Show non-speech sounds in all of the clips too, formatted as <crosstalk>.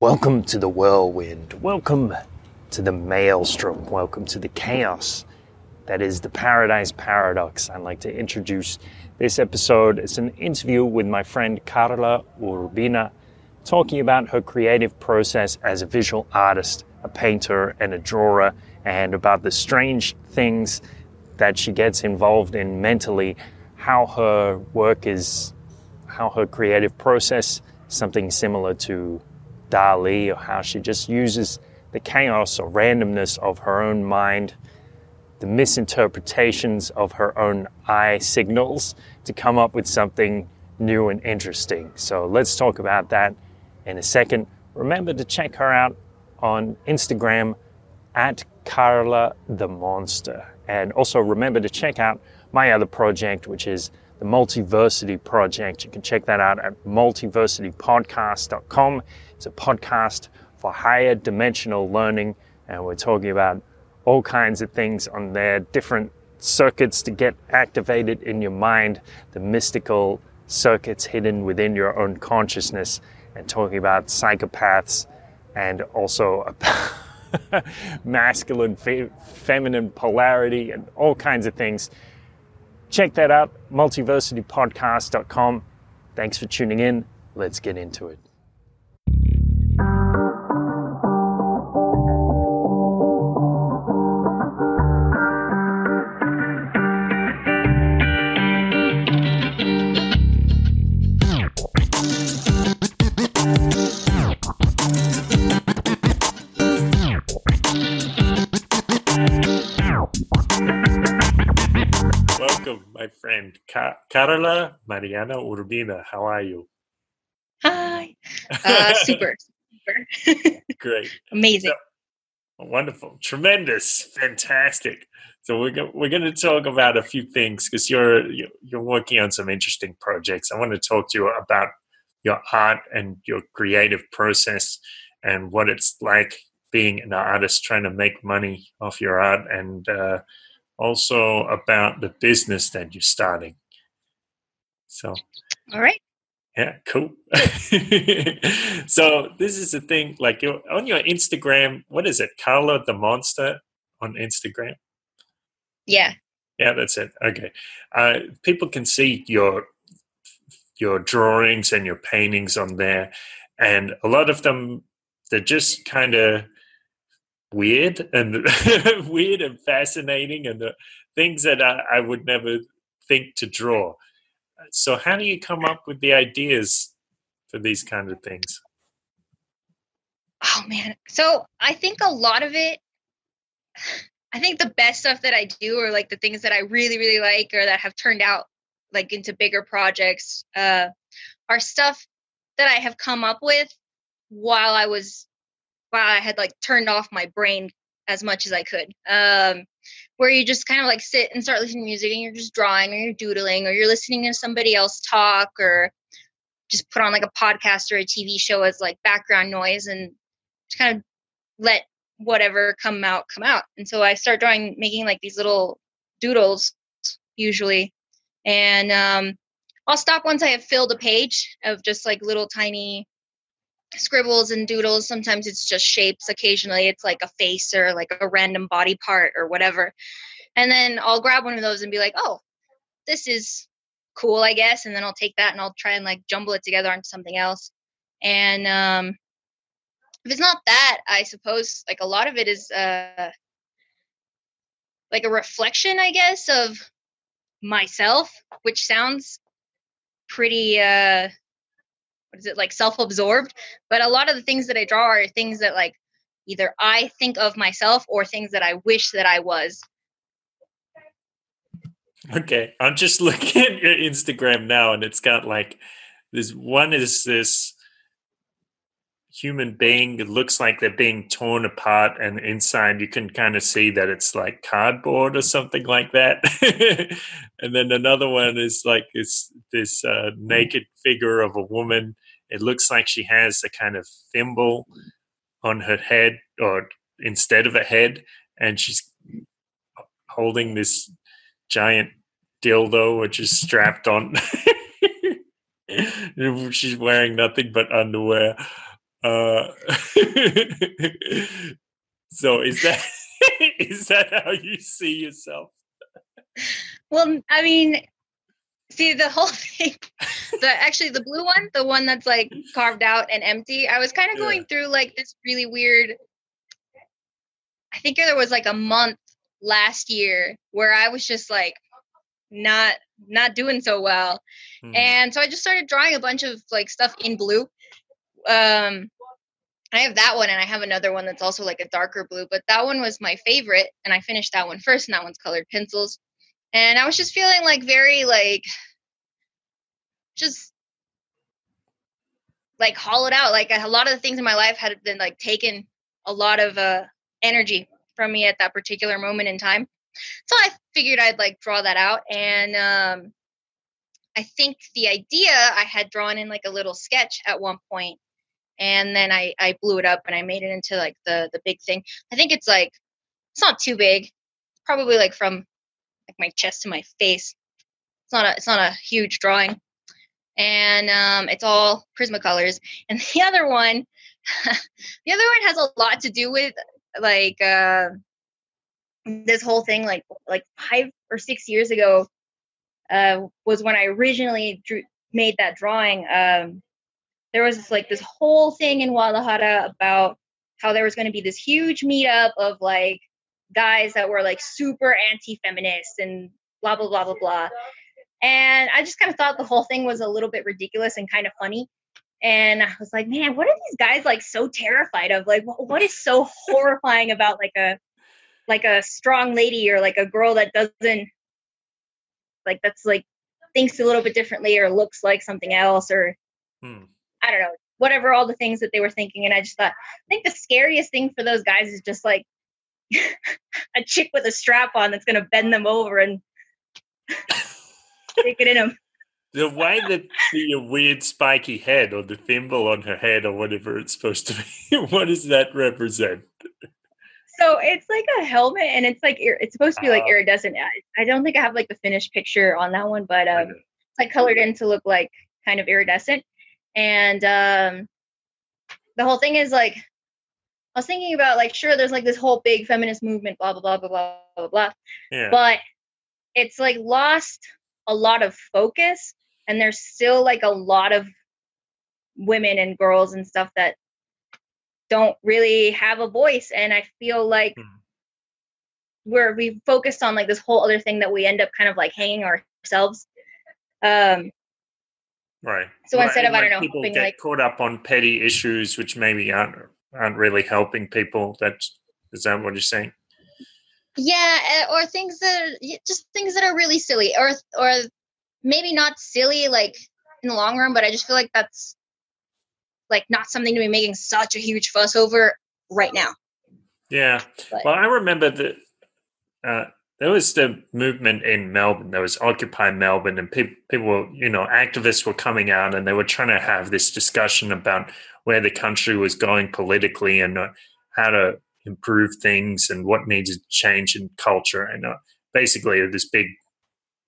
Welcome to the whirlwind. Welcome to the maelstrom. Welcome to the chaos that is the Paradise Paradox. I'd like to introduce this episode. It's an interview with my friend Karla Urbina talking about her creative process as a visual artist, a painter, and a drawer, and about the strange things that she gets involved in mentally, how her work is, how her creative process, something similar to Dali, or how she just uses the chaos or randomness of her own mind, the misinterpretations of her own eye signals to come up with something new and interesting. So let's talk about that in a second. Remember to check her out on Instagram at Karla the Monster. And also remember to check out my other project, which is the Multiversity Project. You can check that out at multiversitypodcast.com. It's a podcast for higher dimensional learning, and we're talking about all kinds of things on there, different circuits to get activated in your mind, the mystical circuits hidden within your own consciousness, and talking about psychopaths and also about. <laughs> masculine, fe- feminine polarity, and all kinds of things. Check that out, multiversitypodcast.com. Thanks for tuning in. Let's get into it. Karla Mariana Urbina. How are you? Hi. Uh, super. super. <laughs> Great. Amazing. Wonderful. Tremendous. Fantastic. So we're go- we're going to talk about a few things because you're you're you're working on some interesting projects. I want to talk to you about your art and your creative process and what it's like being an artist trying to make money off your art and uh, also about the business that you're starting. So, All right. yeah, cool. <laughs> so this is the thing, like your on your Instagram, what is it? Karla the Monster on Instagram. Yeah. Yeah, that's it. Okay, uh, people can see your your drawings and your paintings on there, and a lot of them they're just kind of weird and <laughs> weird and fascinating, and the things that I, I would never think to draw. So, how do you come up with the ideas for these kind of things? Oh man. So I think a lot of it I think the best stuff that I do or like the things that I really, really like or that have turned out like into bigger projects uh are stuff that I have come up with while I was while I had like turned off my brain as much as I could. Um where you just kind of like sit and start listening to music and you're just drawing or you're doodling or you're listening to somebody else talk or just put on like a podcast or a TV show as like background noise and just kind of let whatever come out come out. And so I start drawing, making like these little doodles usually, and um, I'll stop once I have filled a page of just like little tiny scribbles and doodles. Sometimes it's just shapes. Occasionally it's like a face or like a random body part or whatever. And then I'll grab one of those and be like, oh, this is cool, I guess. And then I'll take that and I'll try and like jumble it together onto something else. And um, if it's not that, I suppose like a lot of it is uh, like a reflection, I guess, of myself, which sounds pretty uh is it like self-absorbed but a lot of the things that i draw are things that like either i think of myself or things that i wish that i was Okay, I'm just <laughs> looking at your Instagram now, and it's got like this one is this human being. It looks like they're being torn apart, and inside you can kind of see that it's like cardboard or something like that. <laughs> and then another one is like it's this uh, naked figure of a woman. It looks like she has a kind of thimble on her head, or instead of a head, and she's holding this giant dildo which is strapped on <laughs> she's wearing nothing but underwear Uh, <laughs> so is that <laughs> is that how you see yourself? Well, I mean, see the whole <laughs> thing. The actually the blue one, the one that's like carved out and empty. I was kind of going yeah. through like this really weird. I think there was like a month last year where I was just like not not doing so well. Hmm. And so I just started drawing a bunch of like stuff in blue. Um I have that one and I have another one that's also like a darker blue, but that one was my favorite and I finished that one first and that one's colored pencils. And I was just feeling like very like just like hollowed out. Like a lot of the things in my life had been like taken a lot of uh energy from me at that particular moment in time. So I figured I'd like draw that out and um I think the idea I had drawn in like a little sketch at one point and then I I blew it up and I made it into like the the big thing. I think it's like it's not too big, probably like from like my chest to my face. It's not a it's not a huge drawing, and um, it's all Prismacolors. <laughs> And the other one, <laughs> the other one has a lot to do with like uh, this whole thing. Like like five or six years ago uh, was when I originally drew made that drawing. Um, there was this, like this whole thing in Guadalajara about how there was going to be this huge meetup of like guys that were like super anti-feminist and blah blah blah blah blah. And I just kind of thought the whole thing was a little bit ridiculous and kind of funny. And I was like, man, what are these guys like so terrified of? Like, what is so horrifying about like a like a strong lady or like a girl that doesn't like that's like thinks a little bit differently or looks like something else or hmm. I don't know, whatever all the things that they were thinking. And I just thought, I think the scariest thing for those guys is just like <laughs> a chick with a strap on that's going to bend them over and stick it in them. The way that the weird spiky head or the thimble on her head or whatever it's supposed to be, <laughs> what does that represent? So it's like a helmet and it's like it's supposed to be like uh, iridescent. I don't think I have like the finished picture on that one, but um, it's like colored in to look like kind of iridescent. And um, the whole thing is like, I was thinking about like, sure, there's like this whole big feminist movement, blah blah blah blah blah blah blah, yeah. but it's like lost a lot of focus, and there's still like a lot of women and girls and stuff that don't really have a voice, and I feel like. Hmm. Where we focused on like this whole other thing that we end up kind of like hanging ourselves um Right. So instead of I don't know, people get like, caught up on petty issues which maybe aren't aren't really helping people. That is that what you're saying? Yeah, eh, or things that just things that are really silly, or or maybe not silly like in the long run, but I just feel like that's like not something to be making such a huge fuss over right now. Yeah. But, well, I remember that uh, there was the movement in Melbourne. There was Occupy Melbourne, and people, people were, you know, activists were coming out and they were trying to have this discussion about where the country was going politically and uh, how to improve things and what needs to change in culture. And uh, basically, this big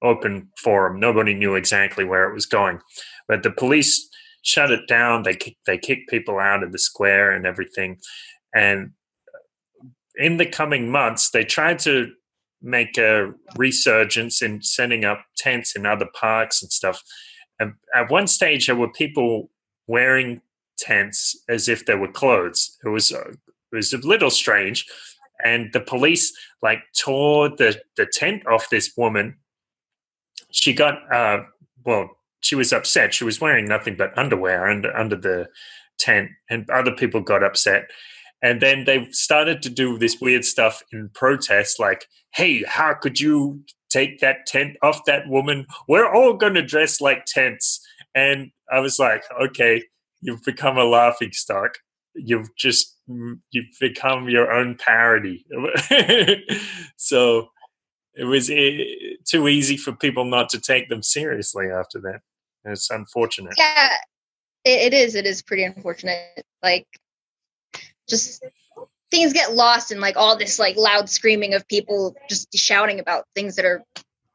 open forum. Nobody knew exactly where it was going, but the police shut it down. They they kicked people out of the square and everything. And in the coming months, they tried to make a resurgence in setting up tents in other parks and stuff. And at one stage, there were people wearing tents as if they were clothes. It was uh, it was a little strange, and the police like tore the the tent off this woman. She got uh, well. She was upset. She was wearing nothing but underwear under under the tent, and other people got upset. And then they started to do this weird stuff in protest, like, hey, how could you take that tent off that woman? We're all going to dress like tents. And I was like, okay, you've become a laughing stock. You've just, you've become your own parody. <laughs> so it was eh, too easy for people not to take them seriously after that. It's unfortunate. Yeah, it is. It is pretty unfortunate. Like, just things get lost in like all this like loud screaming of people just shouting about things that are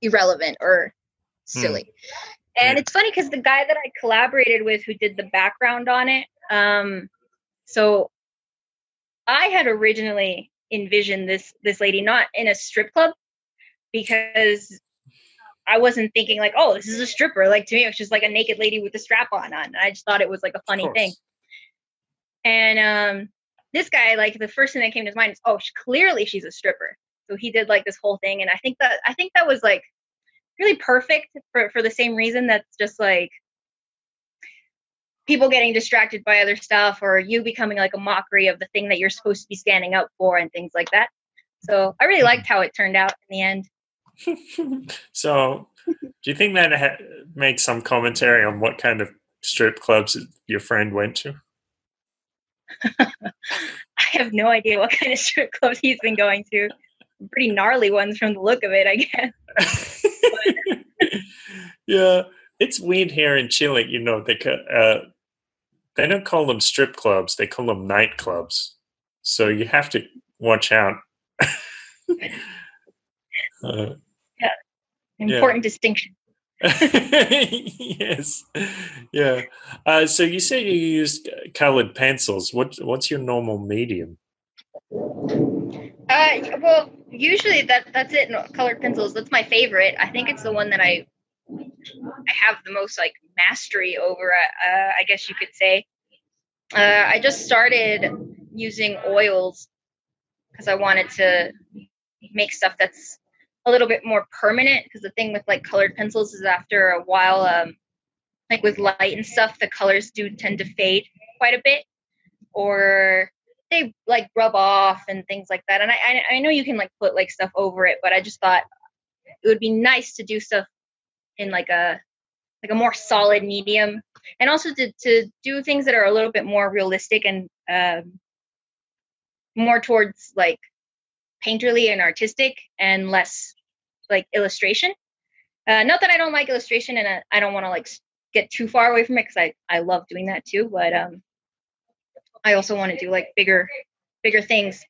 irrelevant or silly. Hmm. And yeah. it's funny because the guy that I collaborated with who did the background on it, um, So I had originally envisioned this this lady not in a strip club because I wasn't thinking like, oh, this is a stripper. Like to me, it was just like a naked lady with a strap on on. I just thought it was like a funny thing. And um, this guy, like the first thing that came to his mind is, oh, she, clearly she's a stripper. So he did like this whole thing, and I think that I think that was like really perfect for for the same reason that's just like people getting distracted by other stuff or you becoming like a mockery of the thing that you're supposed to be standing up for and things like that. So I really mm-hmm. liked how it turned out in the end. <laughs> so, do you think that ha- makes some commentary on what kind of strip clubs your friend went to? <laughs> I have no idea what kind of strip clubs he's been going to. Pretty gnarly ones from the look of it, I guess. <laughs> yeah, it's weird here in Chile. You know, they uh, they don't call them strip clubs; they call them nightclubs. So you have to watch out. <laughs> uh, yeah, important yeah. distinction. <laughs> yes, yeah. Uh, so you say you used colored pencils. What what's your normal medium? Uh, well, usually that that's it. Colored pencils. That's my favorite. I think it's the one that I I have the most like mastery over. Uh, I guess you could say. Uh, I just started using oils because I wanted to make stuff that's a little bit more permanent. Because the thing with like colored pencils is after a while, um, like with light and stuff, the colors do tend to fade quite a bit, or they like rub off and things like that. And I, I, know you can like put like stuff over it, but I just thought it would be nice to do stuff in like a like a more solid medium, and also to to do things that are a little bit more realistic and um, more towards like painterly and artistic and less like illustration. Uh, not that I don't like illustration and I, I don't want to like get too far away from it because I, I love doing that too. But um, I also want to do like bigger, bigger things.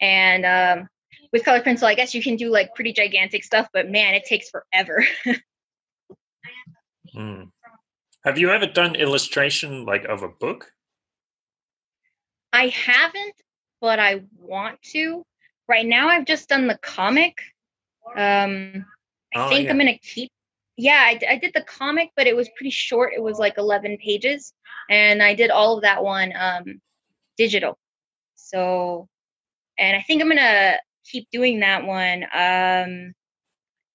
And um, with color pencil, I guess you can do like pretty gigantic stuff, but man, it takes forever. <laughs> mm. Have you ever done illustration like of a book? I haven't, but I want to. Right now, I've just done the comic. Um, I oh, think yeah. I'm gonna keep. Yeah, I, I did the comic, but it was pretty short. It was like 11 pages, and I did all of that one um, digital. So, and I think I'm gonna keep doing that one. Um,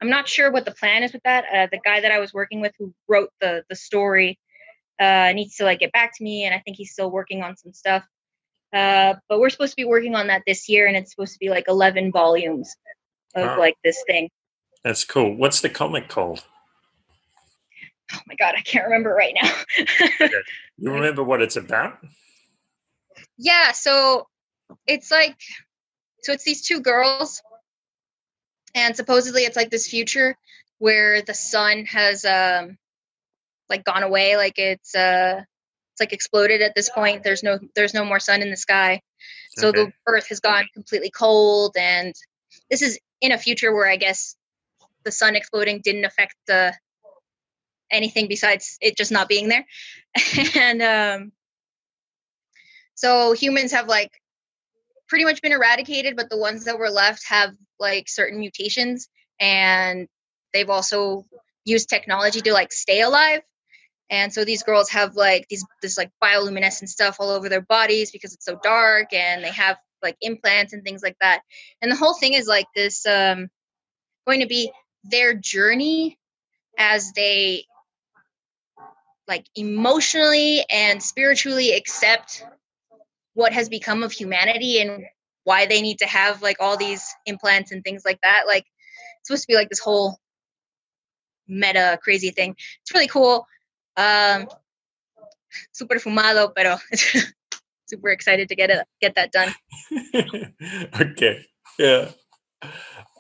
I'm not sure what the plan is with that. Uh, the guy that I was working with who wrote the the story uh, needs to like get back to me, and I think he's still working on some stuff. Uh, but we're supposed to be working on that this year, and it's supposed to be like 11 volumes of wow. like this thing. That's cool. What's the comic called? Oh my god, I can't remember right now. okay. <laughs> You remember what it's about? Yeah, so it's like so it's these two girls and supposedly it's like this future where the sun has um like gone away like it's uh it's like exploded at this point there's no there's no more sun in the sky so okay. the earth has gone completely cold and this is in a future where i guess the sun exploding didn't affect the anything besides it just not being there <laughs> and um so humans have like pretty much been eradicated, but the ones that were left have like certain mutations and they've also used technology to like stay alive. And so these girls have like these this like bioluminescent stuff all over their bodies because it's so dark and they have like implants and things like that. And the whole thing is like this um going to be their journey as they like emotionally and spiritually accept what has become of humanity and why they need to have like all these implants and things like that. Like it's supposed to be like this whole meta crazy thing. It's really cool. Um super fumado, pero <laughs> super excited to get it get that done. <laughs> okay. Yeah.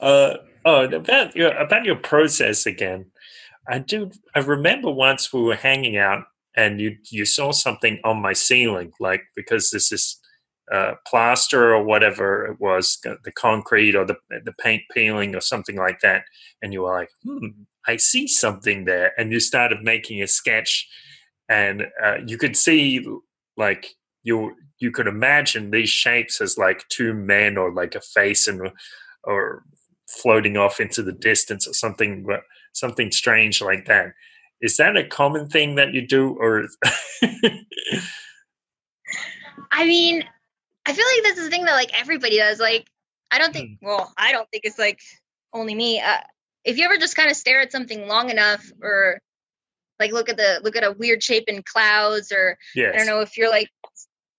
Uh oh about your about your process again. I do I remember once we were hanging out and you you saw something on my ceiling, like because this is uh, plaster or whatever it was, the concrete or the the paint peeling or something like that, and you were like, "Hmm, I see something there," and you started making a sketch, and uh, you could see like you you could imagine these shapes as like two men or like a face and or floating off into the distance or something something strange like that is that a common thing that you do or i mean i feel like this is a thing that like everybody does like i don't think hmm. well i don't think it's like only me uh, if you ever just kind of stare at something long enough or like look at the look at a weird shape in clouds or yes. i don't know if you're like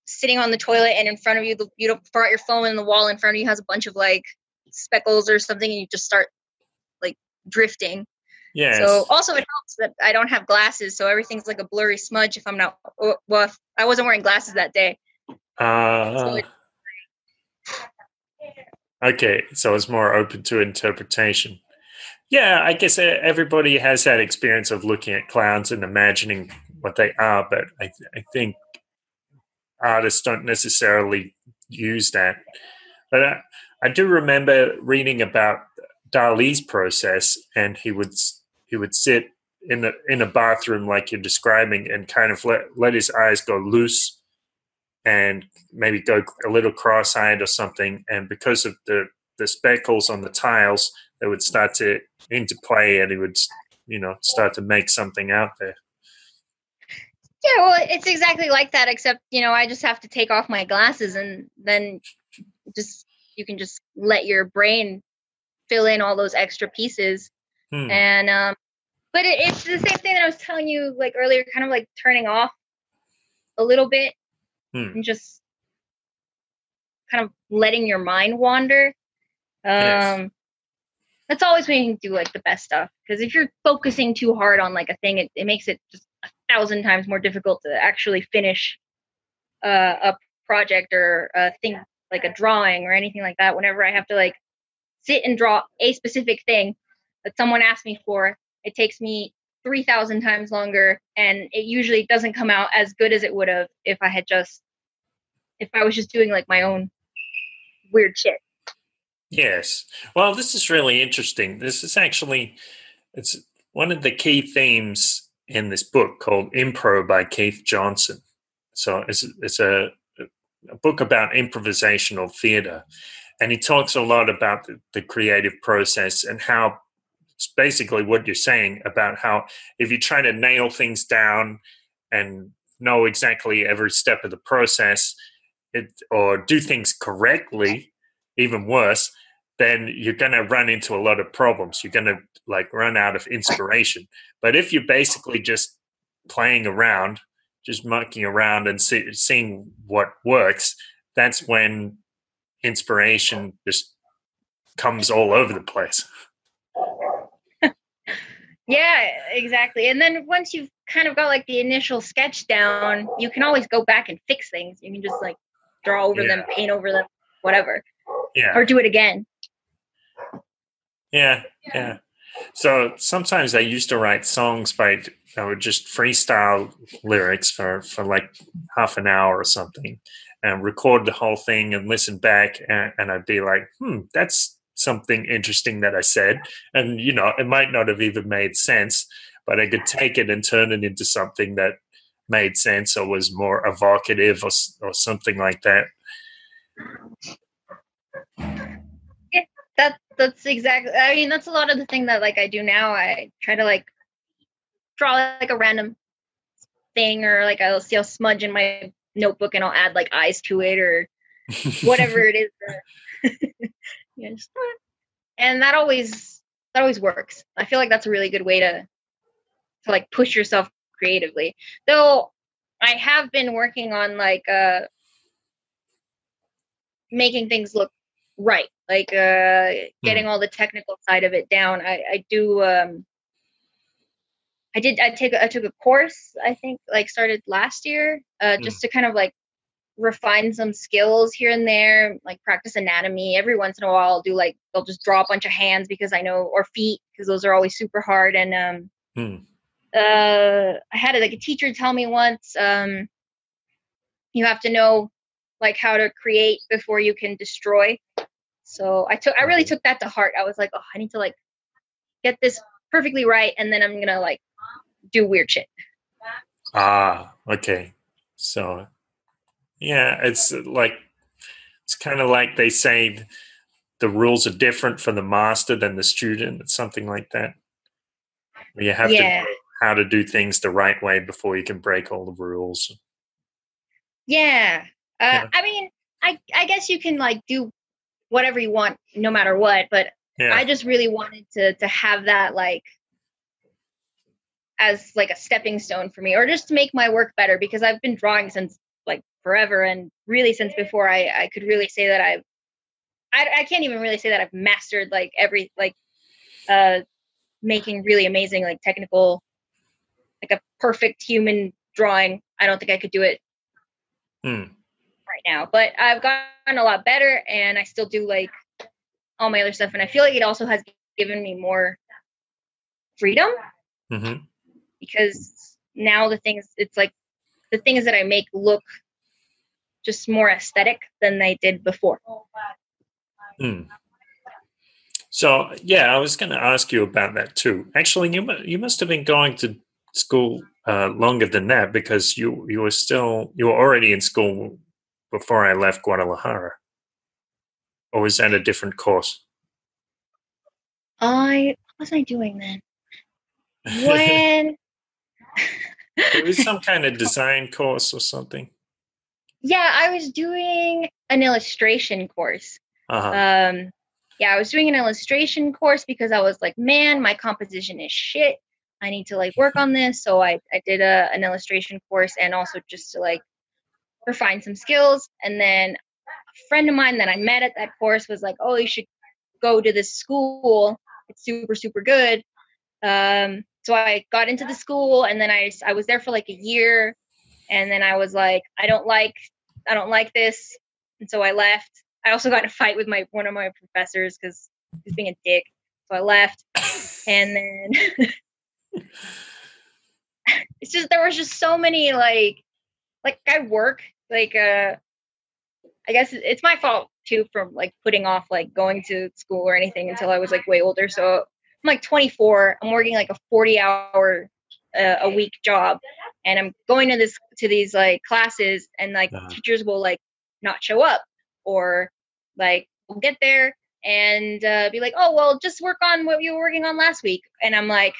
sitting on the toilet and in front of you you don't fart your phone and the wall in front of you has a bunch of like speckles or something and you just start like drifting. Yeah so also it helps that i don't have glasses so everything's like a blurry smudge if i'm not well i wasn't wearing glasses that day. Uh, so it, okay so it's more open to interpretation yeah, I guess eh, everybody has that experience of looking at clowns and imagining what they are, but I, I think artists don't necessarily use that. But I, I do remember reading about Dali's process, and he would he would sit in the in a bathroom like you're describing, and kind of let let his eyes go loose, and maybe go a little cross-eyed or something. And because of the the speckles on the tiles, they would start to interplay and it would you know start to make something out there yeah well it's exactly like that except you know i just have to take off my glasses and then just you can just let your brain fill in all those extra pieces hmm. and um but it, it's the same thing that i was telling you like earlier kind of like turning off a little bit hmm. and just kind of letting your mind wander um yes that's always when you do like the best stuff because if you're focusing too hard on like a thing it, it makes it just a thousand times more difficult to actually finish uh, a project or a thing like a drawing or anything like that whenever i have to like sit and draw a specific thing that someone asked me for it takes me 3000 times longer and it usually doesn't come out as good as it would have if i had just if i was just doing like my own weird shit Yes. Well, this is really interesting. This is actually it's one of the key themes in this book called Impro by Keith Johnstone. So it's it's a, a book about improvisational theater, and he talks a lot about the, the creative process and how it's basically what you're saying about how if you try to nail things down and know exactly every step of the process, it or do things correctly, even worse, then you're going to run into a lot of problems. You're going to like run out of inspiration. But if you're basically just playing around, just mucking around and see, seeing what works, that's when inspiration just comes all over the place. yeah, exactly. And then once you've kind of got like the initial sketch down, you can always go back and fix things. You can just like draw over yeah. them, paint over them, whatever. Yeah. Or do it again. Yeah, yeah. So sometimes I used to write songs by I would just freestyle lyrics for for like half an hour or something, and record the whole thing and listen back, and, and I'd be like, hmm, that's something interesting that I said, and you know, it might not have even made sense, but I could take it and turn it into something that made sense or was more evocative or or something like that that that's exactly i mean that's a lot of the thing that like i do now. I try to like draw like a random thing or like i'll see a smudge in my notebook and i'll add like eyes to it or whatever <laughs> it is. <laughs> Yeah, just, and that always that always works. I feel like that's a really good way to to like push yourself creatively. Though i have been working on like uh making things look right like uh getting mm. all the technical side of it down i i do um i did i take i took a course i think like started last year uh mm. just to kind of like refine some skills here and there like practice anatomy every once in a while i'll do like they'll just draw a bunch of hands because i know or feet because those are always super hard and um mm. uh i had like a teacher tell me once um you have to know like how to create before you can destroy. So I took I really took that to heart. I was like, oh, I need to like get this perfectly right and then I'm gonna like do weird shit. Ah, okay. So Yeah, it's like it's kind of like they say the rules are different for the master than the student. It's something like that. You have Yeah. to know how to do things the right way before you can break all the rules. Yeah. Uh, Yeah. I mean, I I guess you can like do whatever you want, no matter what. But Yeah, I just really wanted to to have that like as like a stepping stone for me, or just to make my work better because I've been drawing since like forever, and really since before I I could really say that I've I I can't even really say that I've mastered like every like uh making really amazing like technical like a perfect human drawing. I don't think I could do it Hmm. Right now, but I've gotten a lot better and I still do like all my other stuff. And I feel like it also has given me more freedom hmm because now the things, it's like the things that I make look just more aesthetic than they did before. Hmm. So yeah, I was going to ask you about that too. Actually, you you must have been going to school uh, longer than that because you you were still you were already in school before I left Guadalajara, or was that a different course? I, what was I doing then? When, <laughs> it was some kind of <laughs> design course or something. yeah, I was doing an illustration course. Uh-huh. um yeah i was doing an illustration course because i was like man my composition is shit i need to like work <laughs> on this so i i did a, an illustration course and also just to like refine some skills and then a friend of mine that i met at that course was like oh you should go to this school. It's super super good. Um so i got into the school and then i i was there for like a year and then i was like i don't like i don't like this. And so i left. I also got in a fight with my one of my professors because he's being a dick. So I left, and then <laughs> it's just there was just so many like like I work like uh I guess it's my fault too from like putting off like going to school or anything until I was like way older. So I'm like 24. I'm working like a 40 hour uh, a week job, and I'm going to this to these like classes, and like Uh-huh. teachers will like not show up or like we'll get there and uh, be like, oh well, just work on what you were working on last week, and I'm like,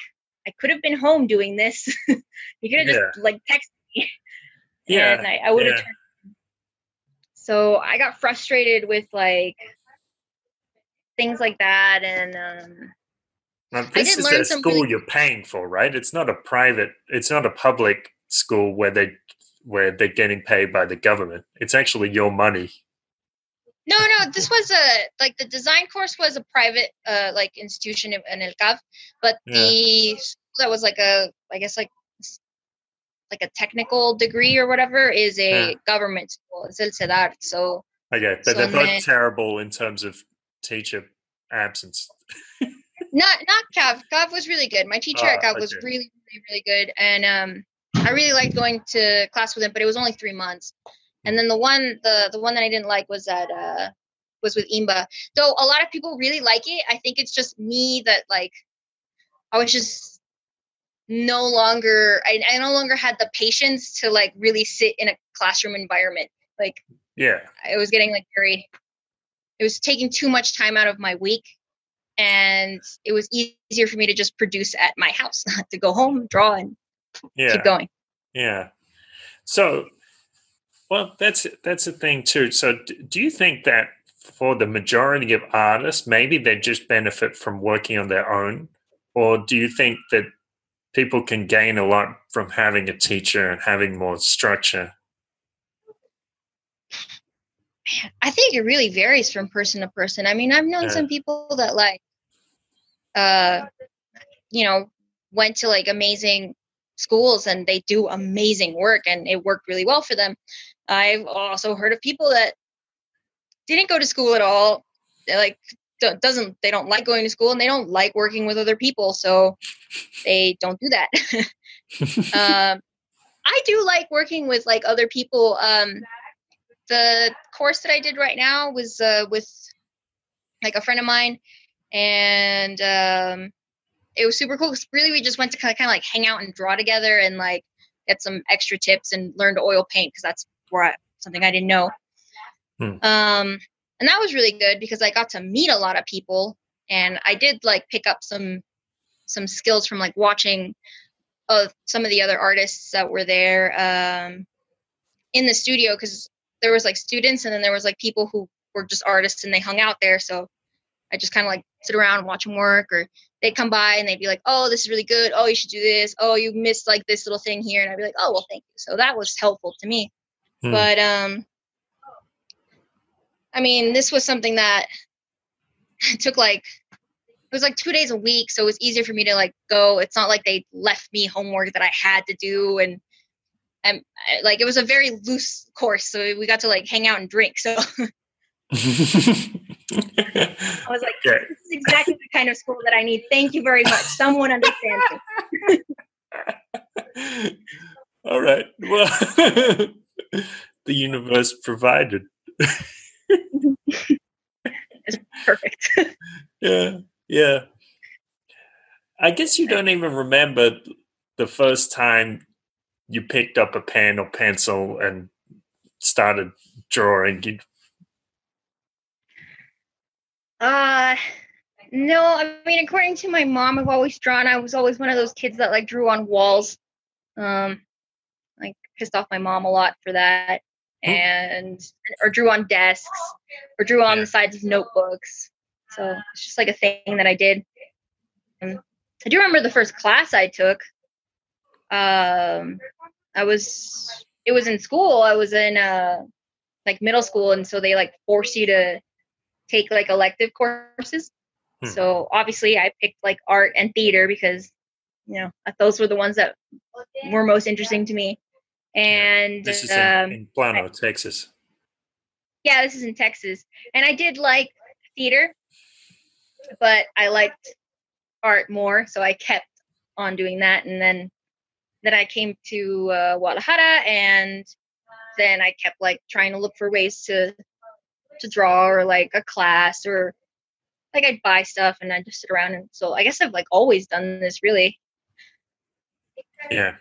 I could have been home doing this. <laughs> you could have just like texted me, Yeah, and I, I would have. yeah. turned. So I got frustrated with like things like that, and um, Now, this is a school really- you're paying for, right? It's not a private. It's not a public school where they where they're getting paid by the government. It's actually your money. No, no, this was a like the design course was a private uh like institution in, in El Cav, but the school that was like a I guess like like a technical degree or whatever is a Yeah. government school. It's El CEDART. So Okay, but So they're both then- terrible in terms of teacher absence. not not Cav. Cav was really good. My teacher at Ah, Cav was really, really, really good. And um I really liked going to class with him, but it was only three months. And then the one the the one that I didn't like was at uh was with INBA. Though a lot of people really like it. I think it's just me that like I was just no longer I, I no longer had the patience to like really sit in a classroom environment. Like Yeah, it was getting like very it was taking too much time out of my week and it was easier for me to just produce at my house <laughs> not to go home draw and yeah, keep going yeah. So, well, that's that's a thing too. So, d- do you think that for the majority of artists, maybe they just benefit from working on their own, or do you think that people can gain a lot from having a teacher and having more structure? i think it really varies from person to person i mean i've known Yeah. some people that like uh you know went to like amazing schools and they do amazing work and it worked really well for them i've also heard of people that didn't go to school at all like doesn't they don't like going to school and they don't like working with other people so they don't do that <laughs> um, I do like working with like other people. Um, the course that I did right now was uh, with like a friend of mine, and um, it was super cool. 'cause really, we just went to kind of kind of like hang out and draw together and like get some extra tips and learn to oil paint because that's where I, something I didn't know. Hmm. Um, and that was really good because I got to meet a lot of people, and I did like pick up some some skills from like watching of some of the other artists that were there um, in the studio because there was like students and then there was like people who were just artists and they hung out there. So I just kind of like sit around and watch them work, or they'd come by and they'd be like, "Oh, this is really good. Oh, you should do this. Oh, you missed like this little thing here," and I'd be like, "Oh, well, thank you." So that was helpful to me. Hmm. But um, I mean, this was something that <laughs> took like it was like two days a week, so it was easier for me to like go. It's not like they left me homework that I had to do, and and uh, like it was a very loose course, so we got to like hang out and drink. So <laughs> I was like, Okay. this is exactly the kind of school that I need. Thank you very much. Someone understands me. <laughs> All right. Well, the universe provided. Perfect. <laughs> Yeah. Yeah. I guess you don't even remember the first time you picked up a pen or pencil and started drawing. You, Uh no, I mean according to my mom, I've always drawn. I was always one of those kids that like drew on walls. Um like pissed off my mom a lot for that. And or drew on desks or drew on the sides of notebooks. So it's just like a thing that I did. Um, I do remember the first class I took. Um I was it was in school. I was in uh like middle school and so they like force you to take like elective courses. Hmm. So obviously I picked like art and theater because you know those were the ones that were most interesting to me. And this is um, in, in Plano, Texas. yeah, this is in Texas. And I did like theater, but I liked art more, so I kept on doing that. And then then I came to uh, Guadalajara, and then I kept like trying to look for ways to to draw or like a class or like I'd buy stuff and I'd just sit around and so I guess I've like always done this really. Yeah.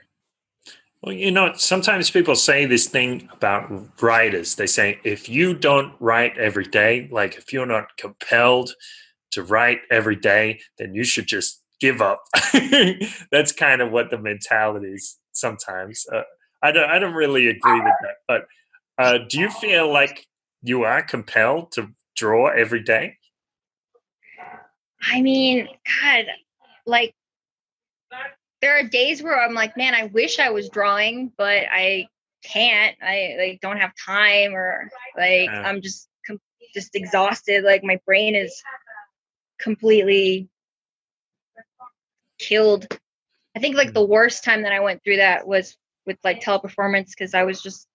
Well, you know, sometimes people say this thing about writers. They say if you don't write every day, like if you're not compelled to write every day, then you should just give up. <laughs> That's kind of what the mentality is sometimes. Uh, I don't. I don't really agree with that. But uh, do you feel like you are compelled to draw every day? I mean, God, like there are days where I'm like, man, I wish I was drawing, but I can't. I like don't have time, or like Yeah. I'm just com- just exhausted. Like my brain is completely killed. I think like hmm. the worst time that I went through that was with like teleperformance because I was just.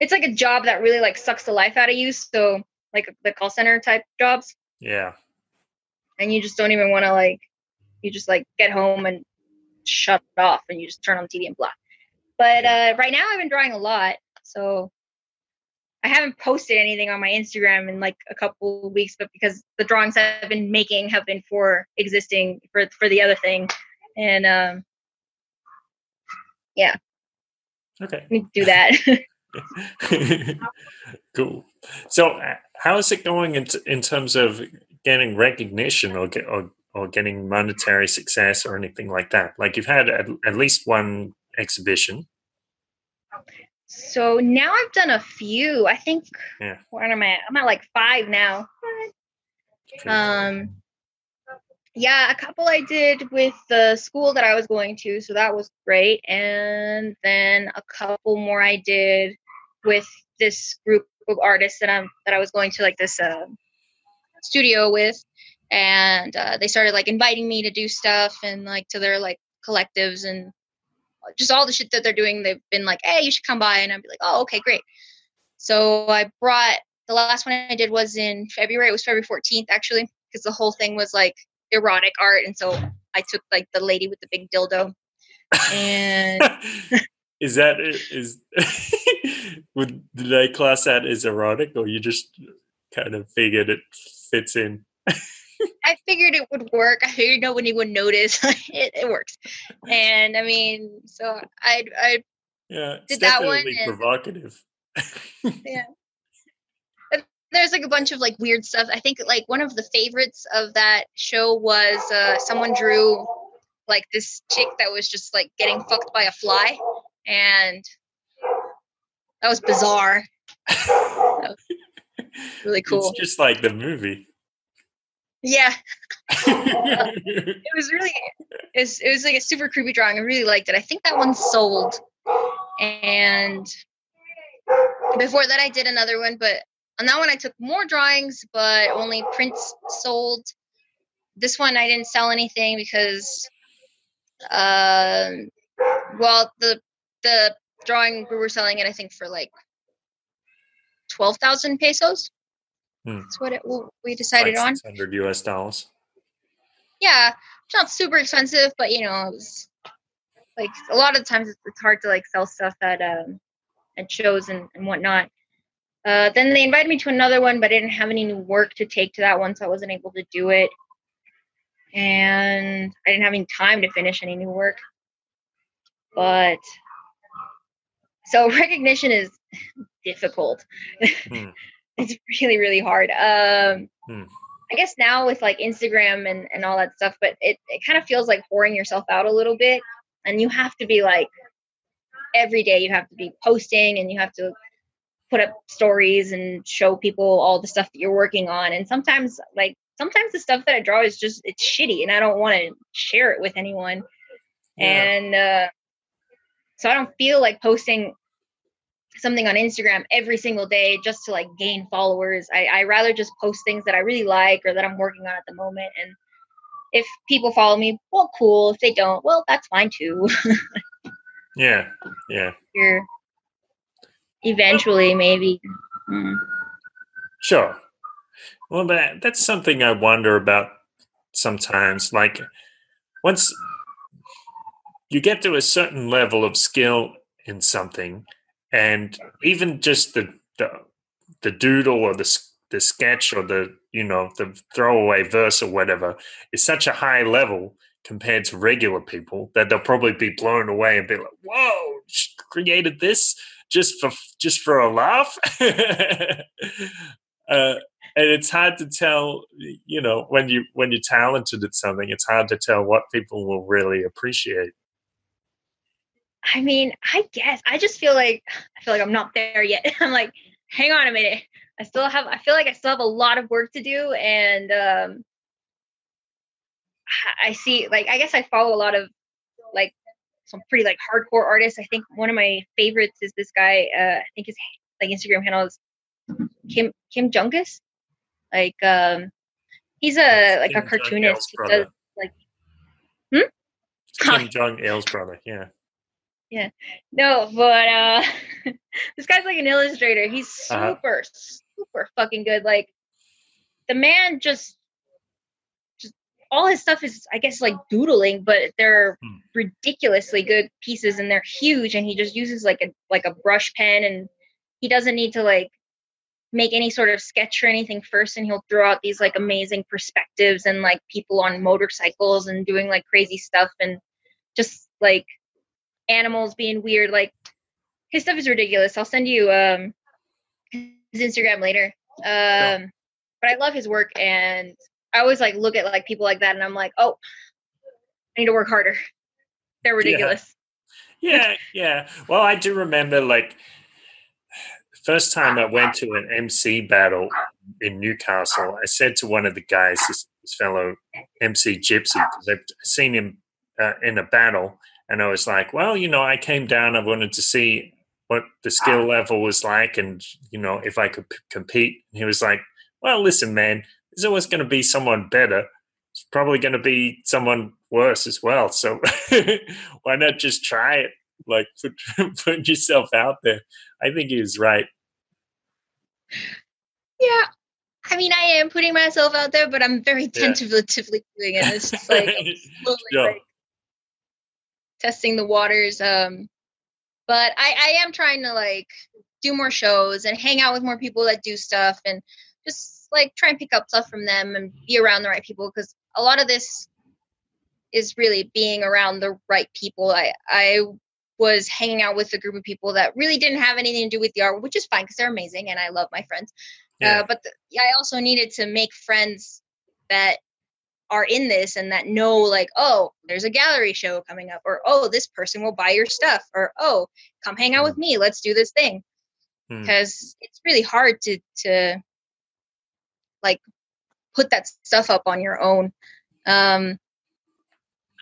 It's like a job that really like sucks the life out of you. So like the call center type jobs Yeah. and you just don't even want to like you just like get home and shut it off and you just turn on the TV and blah. But uh, right now I've been drawing a lot, so I haven't posted anything on my Instagram in like a couple of weeks, but because the drawings I've been making have been for existing for for the other thing, and um, yeah. Okay. I need to do that. <laughs> <laughs> cool. So, uh, how is it going in, in terms of getting recognition or, get, or or getting monetary success or anything like that? Like you've had at, at least one exhibition. so now I've done a few. I think Yeah. what am I? at? I'm at like five now. Um, yeah, a couple I did with the school that I was going to, so that was great. And then a couple more I did with this group of artists that I'm that I was going to like this uh, studio with, and uh, they started like inviting me to do stuff and like to their like collectives and just all the shit that they're doing. They've been like, "Hey, you should come by," and I'd be like, "Oh, okay, great." So I brought the last one I did was in February. It was February 14th actually, because the whole thing was like erotic art, and so I took like the lady with the big dildo, and <laughs> is that is <laughs> would did they class that as erotic or you just kind of figured it fits in? <laughs> I figured it would work. I figured nobody would notice. <laughs> it, it works, and I mean, so I I Yeah, Did that one definitely and- provocative. <laughs> yeah. There's like a bunch of like weird stuff. I think like one of the favorites of that show was uh, someone drew like this chick that was just like getting fucked by a fly, and that was bizarre. That was <laughs> really cool. It's just like the movie. Yeah. <laughs> it was really it was, it was like a super creepy drawing. I really liked it. I think that one sold. And before that I did another one, but on that one I took more drawings, but only prints sold. This one I didn't sell anything because um well the the drawing we were selling it I think for like twelve thousand pesos. Hmm. That's what it, we decided like on. 600 US dollars. Yeah, it's not super expensive, but you know, it was, like a lot of times it's, it's hard to like sell stuff at um at shows and, and whatnot. Uh, then they invited me to another one, but I didn't have any new work to take to that one, so I wasn't able to do it. And I didn't have any time to finish any new work. But so <laughs> recognition is <laughs> difficult. Hmm. It's <laughs> really really hard um Hmm. i guess now with like instagram and and all that stuff but it, it kind of feels like pouring yourself out a little bit and you have to be like every day you have to be posting and you have to put up stories and show people all the stuff that you're working on and sometimes like sometimes the stuff that i draw is just it's shitty and i don't want to share it with anyone Yeah. and uh so i don't feel like posting something on Instagram every single day just to like gain followers. I, I rather just post things that I really like or that I'm working on at the moment. And if people follow me, well, cool. If they don't, well, that's fine too. Yeah, yeah, <laughs> Here, eventually, maybe. Mm. sure. Well, that that's something I wonder about sometimes. Like once you get to a certain level of skill in something, and even just the the, the doodle or the the sketch or the you know the throwaway verse or whatever is such a high level compared to regular people that they'll probably be blown away and be like, "Whoa, created this just for just for a laugh." <laughs> uh, and it's hard to tell, you know, when you when you're talented at something, it's hard to tell what people will really appreciate. I mean, I guess I just feel like I feel like I'm not there yet. <laughs> I'm like, hang on a minute. I still have. I feel like I still have a lot of work to do, and um, I- see. Like, I guess I follow a lot of like some pretty like hardcore artists. I think one of my favorites is this guy. Uh, I think his like Instagram handle is Kim Kim Jungus. Like, um, he's a like a Kim Jong-il's cartoonist. Does like. Hmm? Kim Jong Il's brother. Yeah. No, but uh <laughs> this guy's like an illustrator. He's Uh-huh. super, super fucking good. Like the man just just all his stuff is I guess like doodling, but they're Hmm. ridiculously good pieces and they're huge and he just uses like a like a brush pen and he doesn't need to like make any sort of sketch or anything first and he'll throw out these like amazing perspectives and like people on motorcycles and doing like crazy stuff and just like animals being weird like his stuff is ridiculous. I'll send you um his instagram later. Um but i love his work and i always like look at like people like that and i'm like oh i need to work harder. They're ridiculous. Yeah, yeah. Well, I do remember like first time I went to an MC battle in Newcastle. I said to one of the guys, this, this fellow MC Gypsy, because I've seen him uh, in a battle, and I was like, well, you know, I came down. I wanted to see what the skill ah. level was like, and you know, if I could p- compete. And he was like, well, listen, man, there's always going to be someone better. It's probably going to be someone worse as well. So <laughs> why not just try it? Like <laughs> put put yourself out there. I think he was right. yeah i mean i am putting myself out there but i'm very Yeah. tentatively doing it it's just like <laughs> slowly like testing the waters um but i i am trying to like do more shows and hang out with more people that do stuff and just like try and pick up stuff from them and be around the right people because a lot of this is really being around the right people i i was hanging out with a group of people that really didn't have anything to do with the art, which is fine because they're amazing and I love my friends. Yeah. Uh, but the, I also needed to make friends that are in this and that know like oh there's a gallery show coming up or oh this person will buy your stuff or oh come hang out with me let's do this thing. Hmm. because it's really hard to to like put that stuff up on your own. Um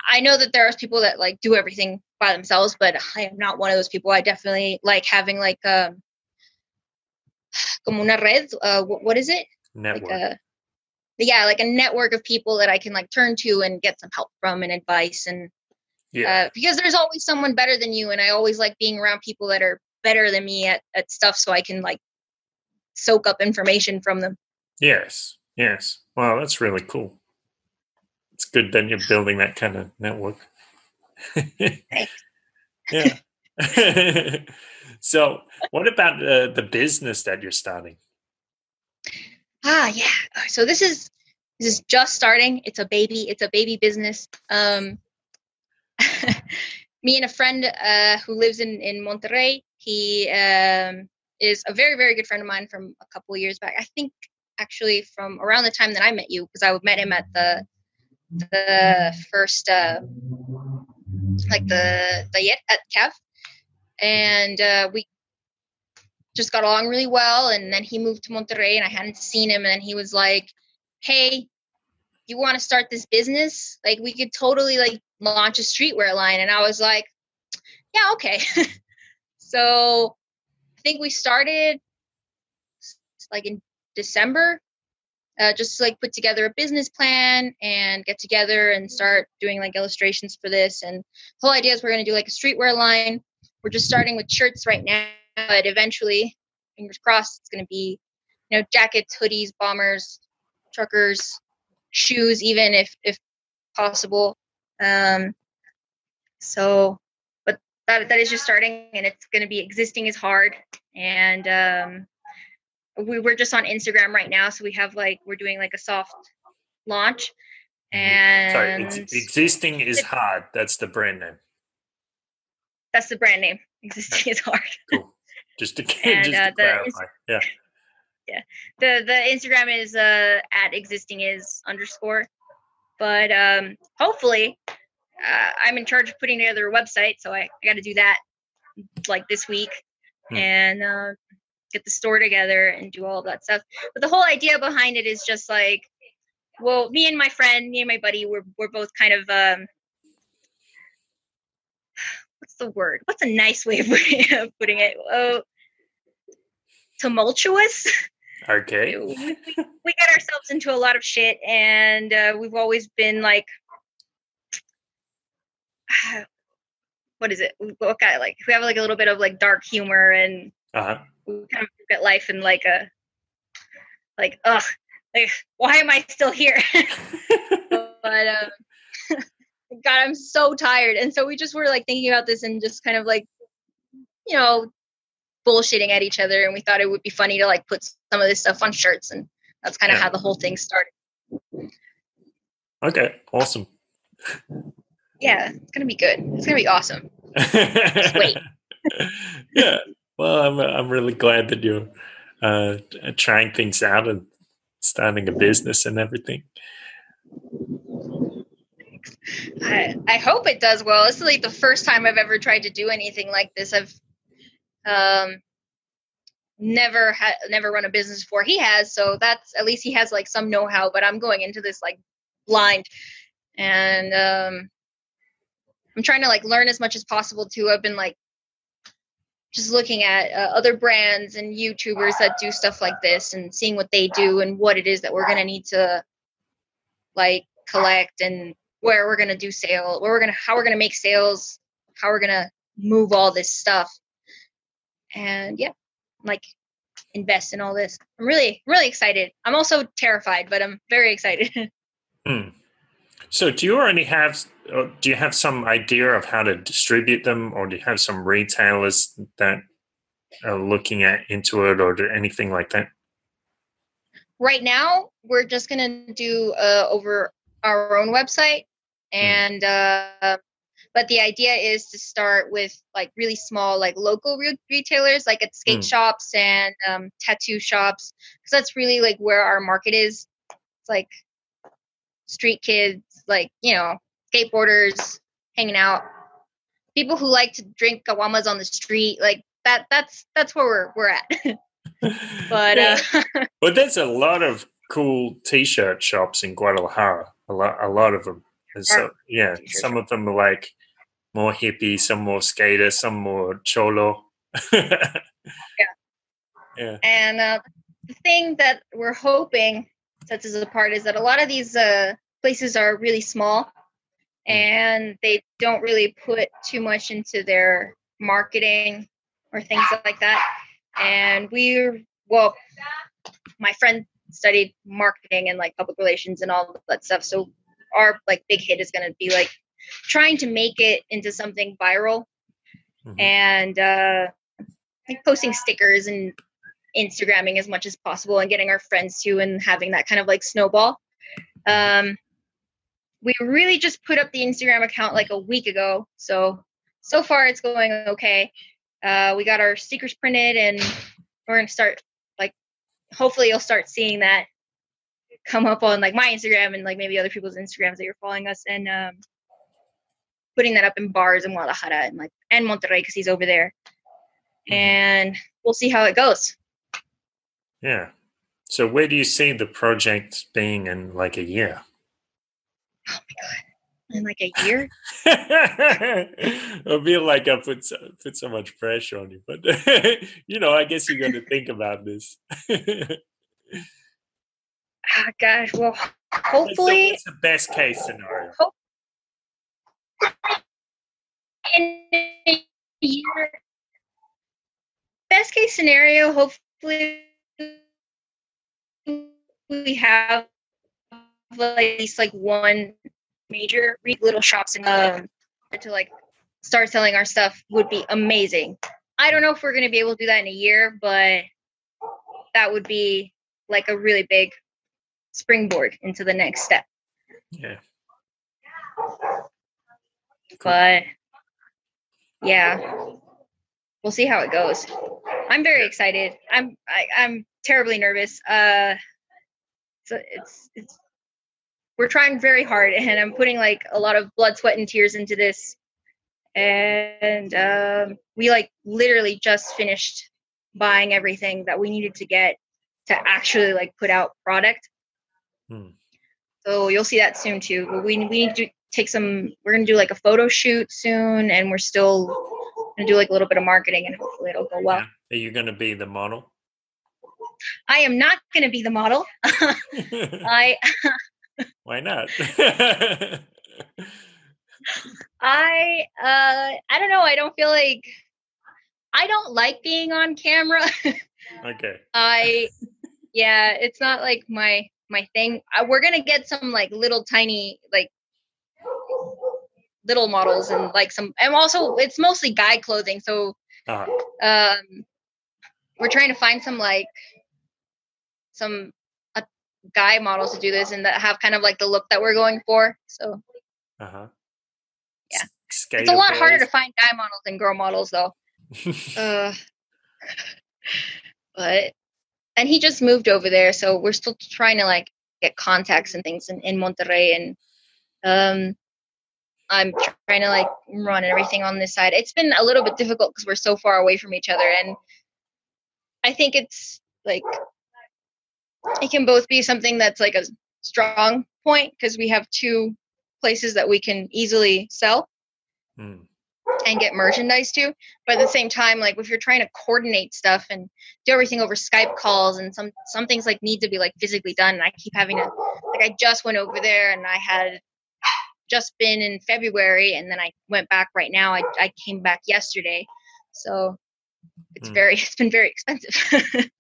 i know that there are people that like do everything by themselves but i am not one of those people. I definitely like having like um <sighs> como una red uh what, what is it? Network. like a yeah like a network of people that i can like turn to and get some help from and advice and yeah. uh, because there's always someone better than you and i always like being around people that are better than me at, at stuff so i can like soak up information from them yes. Yes. Wow, that's really cool. It's good that you're building that kind of network. <laughs> yeah. <laughs> <laughs> so, what about uh, the business that you're starting? Ah yeah. So this is this is just starting. It's a baby it's a baby business. Um <laughs> me and a friend uh who lives in in monterrey he um is a very very good friend of mine from a couple years back. I think actually from around the time that i met you because i met him at the the first uh like the the yet at cav. And uh we just got along really well and then he moved to monterrey and i hadn't seen him and he was like hey you want to start this business? Like we could totally like launch a streetwear line. And i was like yeah okay. <laughs> So i think we started like in december uh, just like put together a business plan and get together and start doing like illustrations for this. And the whole idea is we're going to do like a streetwear line. We're just starting with shirts right now but eventually fingers crossed it's going to be you know jackets hoodies bombers truckers shoes even if if possible um so but that that is just starting and it's going to be existing is hard and um we we're just on instagram right now so we have like we're doing like a soft launch and Sorry, ex- existing is hard. That's the brand name. that's the brand name existing is hard Cool. Just to, <laughs> And, just uh, to the clarify. Yeah. the the Instagram is uh at existing is underscore. But um hopefully uh, I'm in charge of putting together a website, so I, I got to do that like this week Hmm. and uh, get the store together and do all that stuff. But the whole idea behind it is just like, well, me and my friend, me and my buddy, we're we're both kind of um, the word? What's a nice way of putting it? Oh, tumultuous. Okay. we, we we get ourselves into a lot of shit and uh, we've always been like <sighs> what is it We- of like we have like a little bit of like dark humor and Uh-huh. we kind of look at life in like a like ugh like why am i still here <laughs> but um god i'm so tired and so we just were like thinking about this and just kind of like you know bullshitting at each other and we thought it would be funny to like put some of this stuff on shirts and that's kind of Yeah. how the whole thing started Okay. Awesome. yeah it's gonna be good it's gonna be awesome wait. <laughs> yeah. Well, I'm I'm really glad that you're uh, trying things out and starting a business and everything. I, I hope it does well. This is like the first time i've ever tried to do anything like this. I've um never had never run a business before. He has so that's at least he has like some know-how but i'm going into this like blind. And um i'm trying to like learn as much as possible too. I've been like just looking at uh, other brands and youtubers that do stuff like this and seeing what they do and what it is that we're going to need to like collect and where we're going to do sale where we're going to how we're going to make sales how we're going to move all this stuff and yeah like invest in all this i'm really really excited i'm also terrified but i'm very excited <laughs> Hmm. So, do you already have? Or do you have some idea of how to distribute them, or do you have some retailers that are looking at into it, or do anything like that? right now we're just going to do uh, over our own website and uh, but the idea is to start with like really small like local re- retailers like at skate Mm. shops and um, tattoo shops because that's really like where our market is it's like street kids like you know skateboarders hanging out people who like to drink caguamas on the street like that that's that's where we're we're at <laughs> but Yeah. uh <laughs> But there's a lot of cool T-shirt shops in Guadalajara. A lot, a lot of them. And so, yeah, some of them are like more hippie, some more skater, some more cholo. <laughs> yeah. Yeah. And uh, the thing that we're hoping sets us apart is that a lot of these uh, places are really small and they don't really put too much into their marketing or things like that. And we're, well, my friend studied marketing and like public relations and all that stuff. So our like big hit is going to be like trying to make it into something viral Mhm. and uh, like posting stickers and Instagramming as much as possible and getting our friends to and having that kind of like snowball. Um, we really just put up the Instagram account like a week ago, so so far it's going okay. Uh, we got our stickers printed and we're gonna start like hopefully you'll start seeing that come up on like my Instagram and like maybe other people's Instagrams that you're following us and um, putting that up in bars in Guadalajara and like and Monterrey because he's over there. Mhm. And we'll see how it goes. Yeah. So where do you see the project being in like a year? Oh my god. In like a year? <laughs> I feel like I put so, put so much pressure on you, but <laughs> you know, I guess you're going to think about this. <laughs> Ah, gosh. Well, hopefully what's the best case scenario? in a year. Best case scenario, hopefully we have like, at least like one major little shops in um to like start selling our stuff would be amazing. I don't know if we're gonna be able to do that in a year, but that would be like a really big springboard into the next step. Yeah. but yeah. We'll see how it goes. I'm very excited. I'm I, i'm terribly nervous. Uh so it's it's we're trying very hard <laughs> and i'm putting like a lot of blood sweat and tears into this. And um we like literally just finished buying everything that we needed to get to actually like put out product Hmm. so you'll see that soon too but we, we need to take some we're gonna do like a photo shoot soon and we're still gonna do like a little bit of marketing and hopefully it'll go well Yeah. Are you going to be the model? i am not gonna be the model <laughs> i <laughs> Why not? <laughs> i uh i don't know i don't feel like i don't like being on camera okay. I yeah, it's not like my my thing. I, we're gonna get some like little tiny like little models and like some and also it's mostly guy clothing. So Uh, um, we're trying to find some like some uh, guy models to do this and that have kind of like the look that we're going for. So uh-huh. Yeah. S- it's a lot skater harder to find guy models than girl models though. <laughs> Uh, but and he just moved over there, so we're still trying to like get contacts and things in, in Monterrey, and um, I'm trying to like run everything on this side. It's been a little bit difficult because we're so far away from each other, and I think it's like it can both be something that's like a strong point because we have two places that we can easily sell Hmm. And get merchandise to. But at the same time, like if you're trying to coordinate stuff and do everything over Skype calls and some some things like need to be like physically done, and I keep having to like I just went over there and I had just been in February and then I went back right now. I I came back yesterday. So it's Hmm. very <laughs> it's been very expensive. <laughs>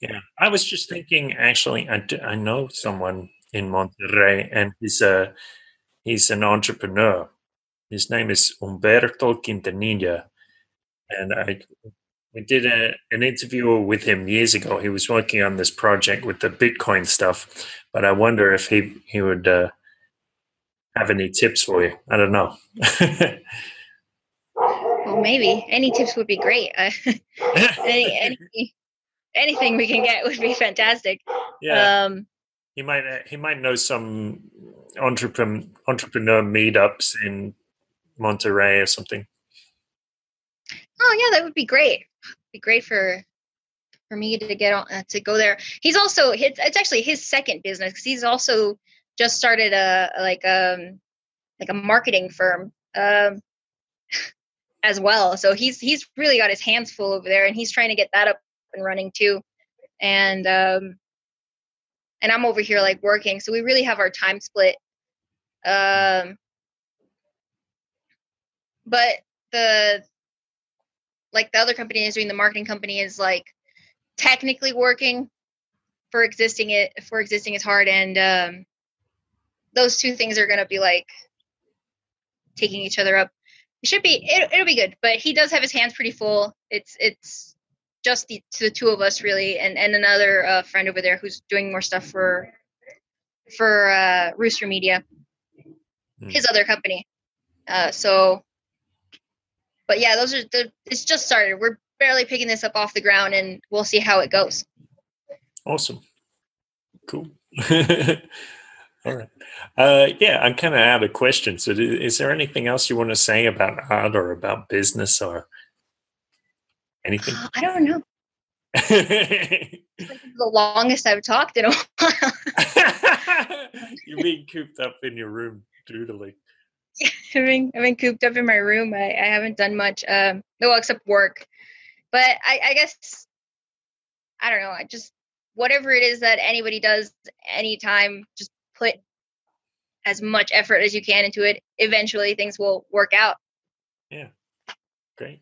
Yeah, I was just thinking. Actually, I, d- I know someone in Monterrey, and he's a he's an entrepreneur. His name is Humberto Quintanilla, and I we did a, an interview with him years ago. He was working on this project with the Bitcoin stuff, but I wonder if he he would uh, have any tips for you. I don't know. <laughs> well, maybe any tips would be great. Uh, <laughs> any, <laughs> any, anything we can get would be fantastic. Yeah. Um, he might uh, he might know some entrepreneur entrepreneur meetups in Monterrey or something. Oh yeah, that would be great. Be great for for me to get on uh, to go there. He's also it's, actually his second business because he's also just started a like um like a marketing firm um <laughs> as well. So he's he's really got his hands full over there, and he's trying to get that up and running too. And um and I'm over here like working, so we really have our time split. Um, but the like the other company is doing the marketing company is like technically working for existing it for existing is hard and um those two things are going to be like taking each other up it should be it, it'll be good but he does have his hands pretty full it's it's just the, the two of us really and and another uh, friend over there who's doing more stuff for for uh, rooster media. Mm. his other company. Uh, so but yeah those are the it's just started. We're barely picking this up off the ground and we'll see how it goes. Awesome. Cool. <laughs> All right. Uh, yeah i'm kind of out of questions. So is there anything else you want to say about art or about business or Anything? I don't know. <laughs> the longest I've talked in a <laughs> while. You're being cooped up in your room doodling. <laughs> Yeah, I've been, I've been cooped up in my room. I, I haven't done much, um, no, except work. But I, I guess, I don't know. I just, whatever it is that anybody does anytime, just put as much effort as you can into it. Eventually, things will work out. Yeah. Great.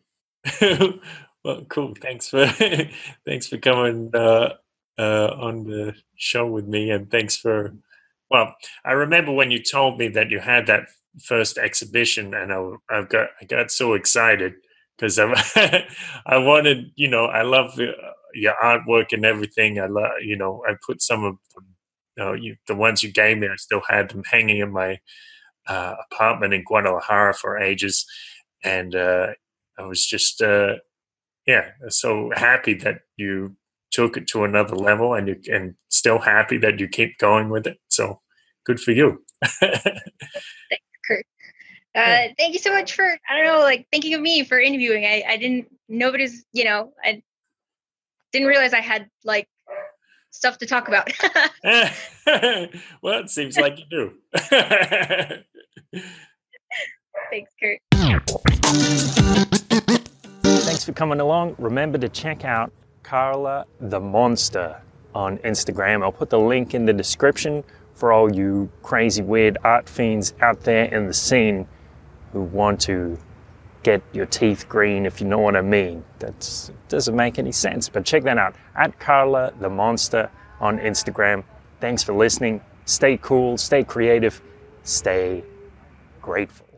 Well, cool. Thanks for <laughs> thanks for coming uh, uh, on the show with me, and thanks for. Well, I remember when you told me that you had that first exhibition, and I, I got I got so excited because I <laughs> I wanted you know I love your artwork and everything. I love you know I put some of them, you know, you, the ones you gave me. I still had them hanging in my uh, apartment in Guadalajara for ages, and uh, I was just uh, yeah, so happy that you took it to another level and you and still happy that you keep going with it. So good for you. Thanks, Kurt. <laughs> Uh, yeah. Thank you so much for I don't know like thinking of me for interviewing. I I didn't nobody's you know I didn't realize I had like stuff to talk about. <laughs> <laughs> well, it seems like you do. Thanks, Kurt. Thanks for coming along. Remember to check out Karla the Monster on Instagram. I'll put the link in the description for all you crazy, weird art fiends out there in the scene who want to get your teeth green, if you know what I mean. That doesn't make any sense, but check that out at Karla the Monster on Instagram. Thanks for listening. Stay cool, stay creative, stay grateful.